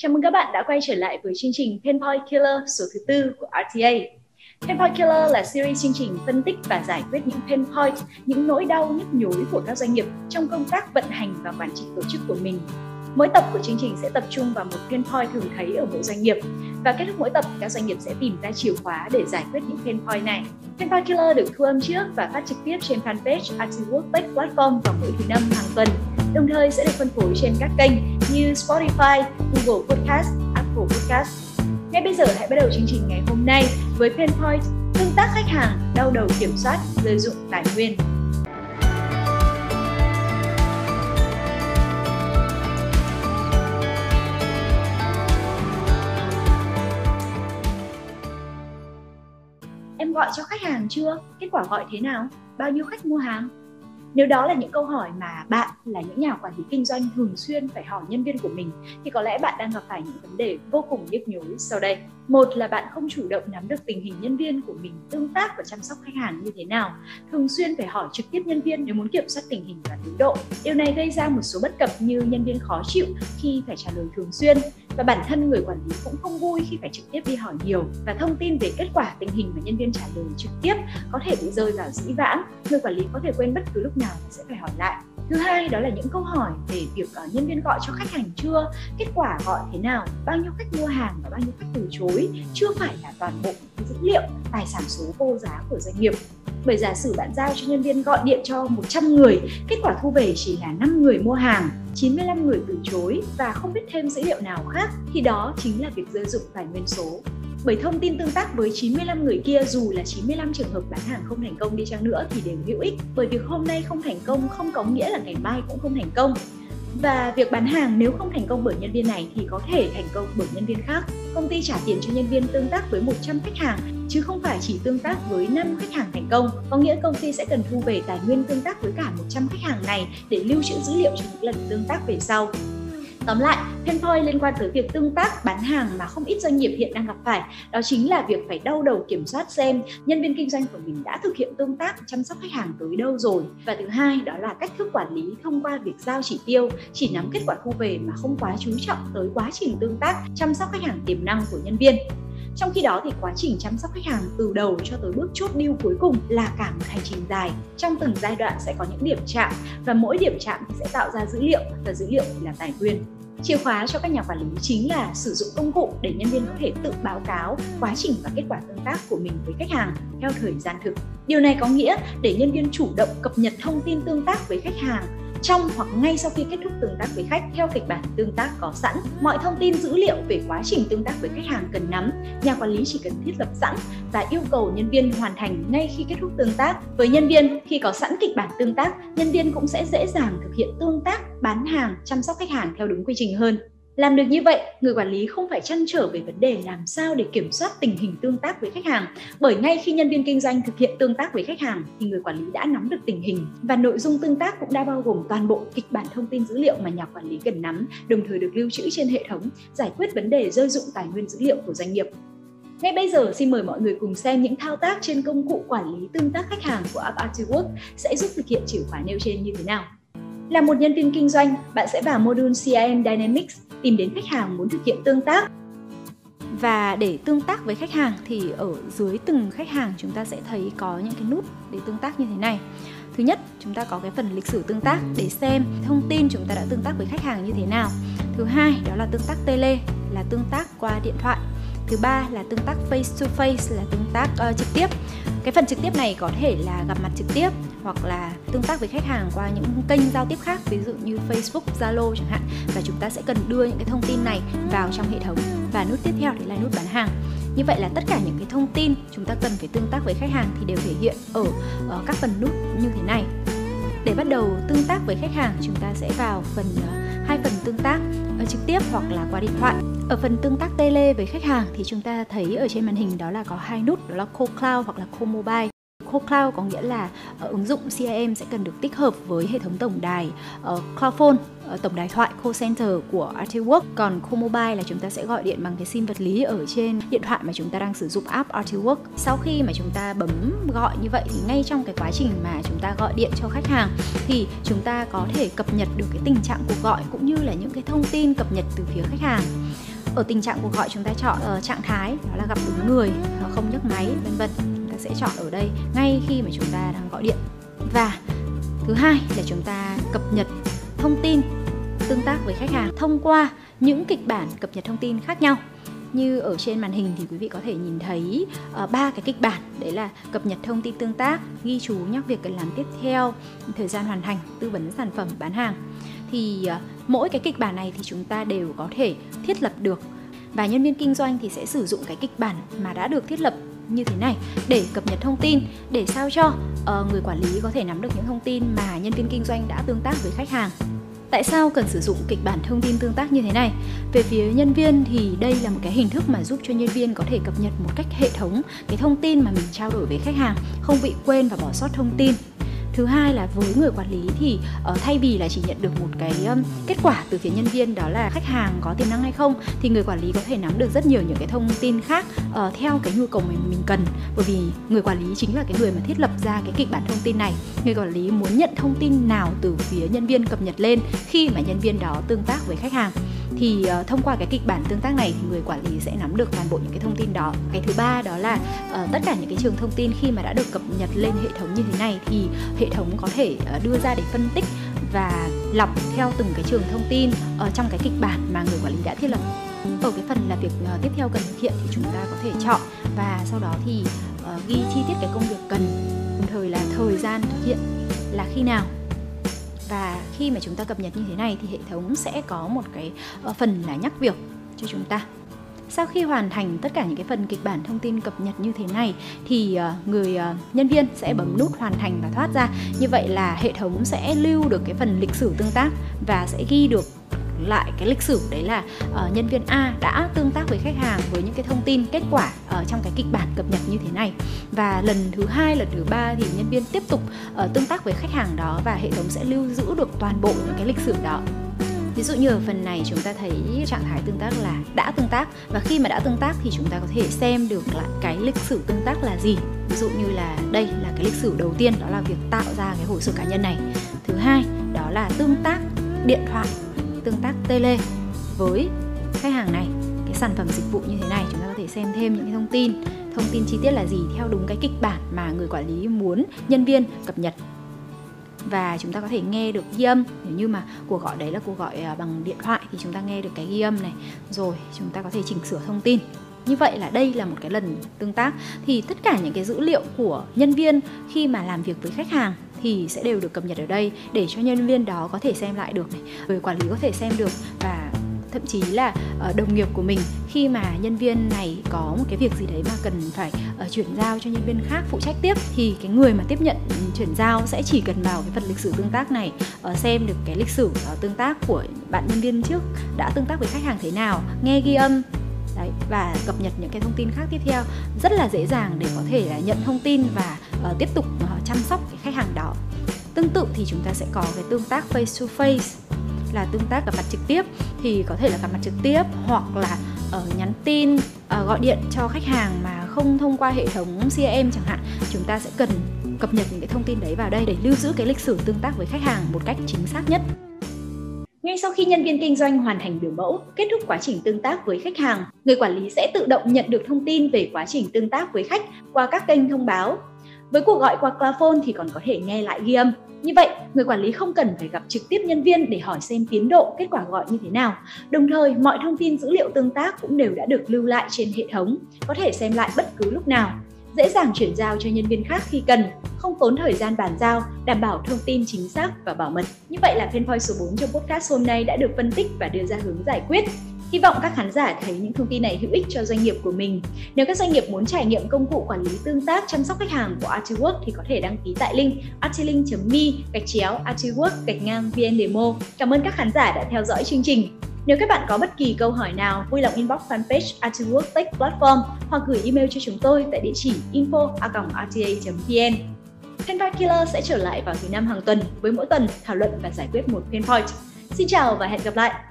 Chào mừng các bạn đã quay trở lại với chương trình Penpoint Killer số thứ tư của RTA. Penpoint Killer là series chương trình phân tích và giải quyết những pain point, những nỗi đau nhức nhối của các doanh nghiệp trong công tác vận hành và quản trị tổ chức của mình. Mỗi tập của chương trình sẽ tập trung vào một pain point thường thấy ở mỗi doanh nghiệp và kết thúc mỗi tập các doanh nghiệp sẽ tìm ra chìa khóa để giải quyết những pain point này. Penpoint Killer được thu âm trước và phát trực tiếp trên fanpage RT Tech Platform vào mỗi thứ năm hàng tuần đồng thời sẽ được phân phối trên các kênh như Spotify, Google Podcast, Apple Podcast. Ngay bây giờ hãy bắt đầu chương trình ngày hôm nay với Penpoint tương tác khách hàng, đau đầu kiểm soát, lợi dụng tài nguyên. Em gọi cho khách hàng chưa? Kết quả gọi thế nào? Bao nhiêu khách mua hàng? nếu đó là những câu hỏi mà bạn là những nhà quản lý kinh doanh thường xuyên phải hỏi nhân viên của mình, thì có lẽ bạn đang gặp phải những vấn đề vô cùng nhức nhối sau đây. Một là bạn không chủ động nắm được tình hình nhân viên của mình tương tác và chăm sóc khách hàng như thế nào. Thường xuyên phải hỏi trực tiếp nhân viên nếu muốn kiểm soát tình hình và tiến độ. Điều này gây ra một số bất cập như nhân viên khó chịu khi phải trả lời thường xuyên. Và bản thân người quản lý cũng không vui khi phải trực tiếp đi hỏi nhiều. Và thông tin về kết quả tình hình mà nhân viên trả lời trực tiếp có thể bị rơi vào dĩ vãng. Người quản lý có thể quên bất cứ lúc nào và sẽ phải hỏi lại thứ hai đó là những câu hỏi về việc uh, nhân viên gọi cho khách hàng chưa kết quả gọi thế nào bao nhiêu khách mua hàng và bao nhiêu khách từ chối chưa phải là toàn bộ dữ liệu tài sản số vô giá của doanh nghiệp. Bởi giả sử bạn giao cho nhân viên gọi điện cho 100 người, kết quả thu về chỉ là 5 người mua hàng, 95 người từ chối và không biết thêm dữ liệu nào khác thì đó chính là việc rơi dụng tài nguyên số bởi thông tin tương tác với 95 người kia, dù là 95 trường hợp bán hàng không thành công đi chăng nữa thì đều hữu ích bởi việc hôm nay không thành công không có nghĩa là ngày mai cũng không thành công và việc bán hàng nếu không thành công bởi nhân viên này thì có thể thành công bởi nhân viên khác. Công ty trả tiền cho nhân viên tương tác với 100 khách hàng, chứ không phải chỉ tương tác với 5 khách hàng thành công. Có nghĩa công ty sẽ cần thu về tài nguyên tương tác với cả 100 khách hàng này để lưu trữ dữ liệu cho những lần tương tác về sau. Tóm lại, pain point liên quan tới việc tương tác bán hàng mà không ít doanh nghiệp hiện đang gặp phải, đó chính là việc phải đau đầu kiểm soát xem nhân viên kinh doanh của mình đã thực hiện tương tác chăm sóc khách hàng tới đâu rồi. Và thứ hai đó là cách thức quản lý thông qua việc giao chỉ tiêu, chỉ nắm kết quả thu về mà không quá chú trọng tới quá trình tương tác chăm sóc khách hàng tiềm năng của nhân viên. Trong khi đó thì quá trình chăm sóc khách hàng từ đầu cho tới bước chốt deal cuối cùng là cả một hành trình dài. Trong từng giai đoạn sẽ có những điểm chạm và mỗi điểm chạm thì sẽ tạo ra dữ liệu và dữ liệu thì là tài nguyên. Chìa khóa cho các nhà quản lý chính là sử dụng công cụ để nhân viên có thể tự báo cáo quá trình và kết quả tương tác của mình với khách hàng theo thời gian thực. Điều này có nghĩa để nhân viên chủ động cập nhật thông tin tương tác với khách hàng trong hoặc ngay sau khi kết thúc tương tác với khách theo kịch bản tương tác có sẵn. Mọi thông tin dữ liệu về quá trình tương tác với khách hàng cần nắm, nhà quản lý chỉ cần thiết lập sẵn và yêu cầu nhân viên hoàn thành ngay khi kết thúc tương tác. Với nhân viên, khi có sẵn kịch bản tương tác, nhân viên cũng sẽ dễ dàng thực hiện tương tác, bán hàng, chăm sóc khách hàng theo đúng quy trình hơn. Làm được như vậy, người quản lý không phải chăn trở về vấn đề làm sao để kiểm soát tình hình tương tác với khách hàng, bởi ngay khi nhân viên kinh doanh thực hiện tương tác với khách hàng thì người quản lý đã nắm được tình hình và nội dung tương tác cũng đã bao gồm toàn bộ kịch bản thông tin dữ liệu mà nhà quản lý cần nắm, đồng thời được lưu trữ trên hệ thống, giải quyết vấn đề rơi dụng tài nguyên dữ liệu của doanh nghiệp. Ngay bây giờ xin mời mọi người cùng xem những thao tác trên công cụ quản lý tương tác khách hàng của app Artwork sẽ giúp thực hiện chìa khóa nêu trên như thế nào. Là một nhân viên kinh doanh, bạn sẽ vào module CRM Dynamics tìm đến khách hàng muốn thực hiện tương tác. Và để tương tác với khách hàng thì ở dưới từng khách hàng chúng ta sẽ thấy có những cái nút để tương tác như thế này. Thứ nhất chúng ta có cái phần lịch sử tương tác để xem thông tin chúng ta đã tương tác với khách hàng như thế nào. Thứ hai đó là tương tác tele là tương tác qua điện thoại. Thứ ba là tương tác face to face là tương tác uh, trực tiếp cái phần trực tiếp này có thể là gặp mặt trực tiếp hoặc là tương tác với khách hàng qua những kênh giao tiếp khác ví dụ như Facebook, Zalo chẳng hạn. Và chúng ta sẽ cần đưa những cái thông tin này vào trong hệ thống. Và nút tiếp theo thì là nút bán hàng. Như vậy là tất cả những cái thông tin chúng ta cần phải tương tác với khách hàng thì đều thể hiện ở, ở các phần nút như thế này. Để bắt đầu tương tác với khách hàng chúng ta sẽ vào phần uh, hai phần tương tác ờ, trực tiếp hoặc là qua điện thoại. Ở phần tương tác tele với khách hàng thì chúng ta thấy ở trên màn hình đó là có hai nút, đó là Call Cloud hoặc là Call Mobile. Core Cloud có nghĩa là uh, ứng dụng CRM sẽ cần được tích hợp với hệ thống tổng đài ờ, uh, Cloudphone uh, ờ, tổng đài thoại call center của RTWork còn Core Mobile là chúng ta sẽ gọi điện bằng cái sim vật lý ở trên điện thoại mà chúng ta đang sử dụng app RTWork sau khi mà chúng ta bấm gọi như vậy thì ngay trong cái quá trình mà chúng ta gọi điện cho khách hàng thì chúng ta có thể cập nhật được cái tình trạng cuộc gọi cũng như là những cái thông tin cập nhật từ phía khách hàng. Ở tình trạng cuộc gọi chúng ta chọn uh, trạng thái đó là gặp đúng người không nhấc máy vân vân sẽ chọn ở đây ngay khi mà chúng ta đang gọi điện. Và thứ hai là chúng ta cập nhật thông tin tương tác với khách hàng thông qua những kịch bản cập nhật thông tin khác nhau. Như ở trên màn hình thì quý vị có thể nhìn thấy ờ, ba uh, cái kịch bản. Đấy là cập nhật thông tin tương tác ghi chú nhắc việc cần làm tiếp theo thời gian hoàn thành tư vấn sản phẩm bán hàng. Thì uh, mỗi cái kịch bản này thì chúng ta đều có thể thiết lập được. Và nhân viên kinh doanh thì sẽ sử dụng cái kịch bản mà đã được thiết lập như thế này. Để cập nhật thông tin để sao cho uh, người quản lý có thể nắm được những thông tin mà nhân viên kinh doanh đã tương tác với khách hàng. Tại sao cần sử dụng kịch bản thông tin tương tác như thế này? Về phía nhân viên thì đây là một cái hình thức mà giúp cho nhân viên có thể cập nhật một cách hệ thống cái thông tin mà mình trao đổi với khách hàng, không bị quên và bỏ sót thông tin thứ hai là với người quản lý thì uh, thay vì là chỉ nhận được một cái um, kết quả từ phía nhân viên đó là khách hàng có tiềm năng hay không thì người quản lý có thể nắm được rất nhiều những cái thông tin khác uh, theo cái nhu cầu mình mình cần. Bởi vì người quản lý chính là cái người mà thiết lập ra cái kịch bản thông tin này. Người quản lý muốn nhận thông tin nào từ phía nhân viên cập nhật lên khi mà nhân viên đó tương tác với khách hàng? Thì uh, thông qua cái kịch bản tương tác này thì người quản lý sẽ nắm được toàn bộ những cái thông tin đó. Cái thứ ba đó là uh, tất cả những cái trường thông tin khi mà đã được cập nhật lên hệ thống như thế này thì hệ thống có thể uh, đưa ra để phân tích và lọc theo từng cái trường thông tin ở trong cái kịch bản mà người quản lý đã thiết lập. Ở cái phần là việc uh, tiếp theo cần thực hiện thì chúng ta có thể chọn và sau đó thì uh, ghi chi tiết cái công việc cần đồng thời là thời gian thực hiện là khi nào và khi mà chúng ta cập nhật như thế này thì hệ thống sẽ có một cái ờ, phần là nhắc việc cho chúng ta. Sau khi hoàn thành tất cả những cái phần kịch bản thông tin cập nhật như thế này thì ờ, người ờ, nhân viên sẽ bấm nút hoàn thành và thoát ra. Như vậy là hệ thống sẽ lưu được cái phần lịch sử tương tác và sẽ ghi được lại cái lịch sử đấy là uh, nhân viên A đã tương tác với khách hàng với những cái thông tin kết quả ở uh, trong cái kịch bản cập nhật như thế này và lần thứ hai lần thứ ba thì nhân viên tiếp tục uh, tương tác với khách hàng đó và hệ thống sẽ lưu giữ được toàn bộ những cái lịch sử đó Ví dụ như ở phần này chúng ta thấy trạng thái tương tác là đã tương tác và khi mà đã tương tác thì chúng ta có thể xem được lại cái lịch sử tương tác là gì. Ví dụ như là đây là cái lịch sử đầu tiên đó là việc tạo ra cái hồ sơ cá nhân này. Thứ hai đó là tương tác điện thoại tương tác tele với khách hàng này. Cái sản phẩm dịch vụ như thế này, chúng ta có thể xem thêm những cái thông tin. Thông tin chi tiết là gì? Theo đúng cái kịch bản mà người quản lý muốn nhân viên cập nhật. Và chúng ta có thể nghe được ghi âm. Nếu như mà cuộc gọi đấy là cuộc gọi à, bằng điện thoại thì chúng ta nghe được cái ghi âm này. Rồi, chúng ta có thể chỉnh sửa thông tin. Như vậy là đây là một cái lần tương tác. Thì tất cả những cái dữ liệu của nhân viên khi mà làm việc với khách hàng thì sẽ đều được cập nhật ở đây để cho nhân viên đó có thể xem lại được này người quản lý có thể xem được và thậm chí là ờ, đồng nghiệp của mình khi mà nhân viên này có một cái việc gì đấy mà cần phải ờ, chuyển giao cho nhân viên khác phụ trách tiếp thì cái người mà tiếp nhận ừ, chuyển giao sẽ chỉ cần vào cái phần lịch sử tương tác này ờ, xem được cái lịch sử tương tác của bạn nhân viên trước đã tương tác với khách hàng thế nào, nghe ghi âm, đấy, và cập nhật những cái thông tin khác tiếp theo. Rất là dễ dàng để có thể là nhận thông tin và uh, tiếp tục uh, chăm sóc cái khách hàng đó. Tương tự thì chúng ta sẽ có cái tương tác face to face là tương tác gặp mặt trực tiếp thì có thể là gặp mặt trực tiếp hoặc là ở uh, nhắn tin uh, gọi điện cho khách hàng mà không thông qua hệ thống CRM chẳng hạn. Chúng ta sẽ cần cập nhật những cái thông tin đấy vào đây để lưu giữ cái lịch sử tương tác với khách hàng một cách chính xác nhất. Ngay sau khi nhân viên kinh doanh hoàn thành biểu mẫu, kết thúc quá trình tương tác với khách hàng, người quản lý sẽ tự động nhận được thông tin về quá trình tương tác với khách qua các kênh thông báo. Với cuộc gọi qua Claphone phone thì còn có thể nghe lại ghi âm. Như vậy, người quản lý không cần phải gặp trực tiếp nhân viên để hỏi xem tiến độ kết quả gọi như thế nào. Đồng thời, mọi thông tin dữ liệu tương tác cũng đều đã được lưu lại trên hệ thống, có thể xem lại bất cứ lúc nào dễ dàng chuyển giao cho nhân viên khác khi cần, không tốn thời gian bàn giao, đảm bảo thông tin chính xác và bảo mật. Như vậy là Fanpoint số 4 trong podcast hôm nay đã được phân tích và đưa ra hướng giải quyết. Hy vọng các khán giả thấy những thông tin này hữu ích cho doanh nghiệp của mình. Nếu các doanh nghiệp muốn trải nghiệm công cụ quản lý tương tác chăm sóc khách hàng của Artiwork thì có thể đăng ký tại link artilink.me gạch chéo Artiwork gạch ngang VN Demo. Cảm ơn các khán giả đã theo dõi chương trình. Nếu các bạn có bất kỳ câu hỏi nào, vui lòng inbox fanpage Artiwork Tech Platform hoặc gửi email cho chúng tôi tại địa chỉ info@rta.vn. Painpoint Killer sẽ trở lại vào thứ năm hàng tuần với mỗi tuần thảo luận và giải quyết một pain point. Xin chào và hẹn gặp lại!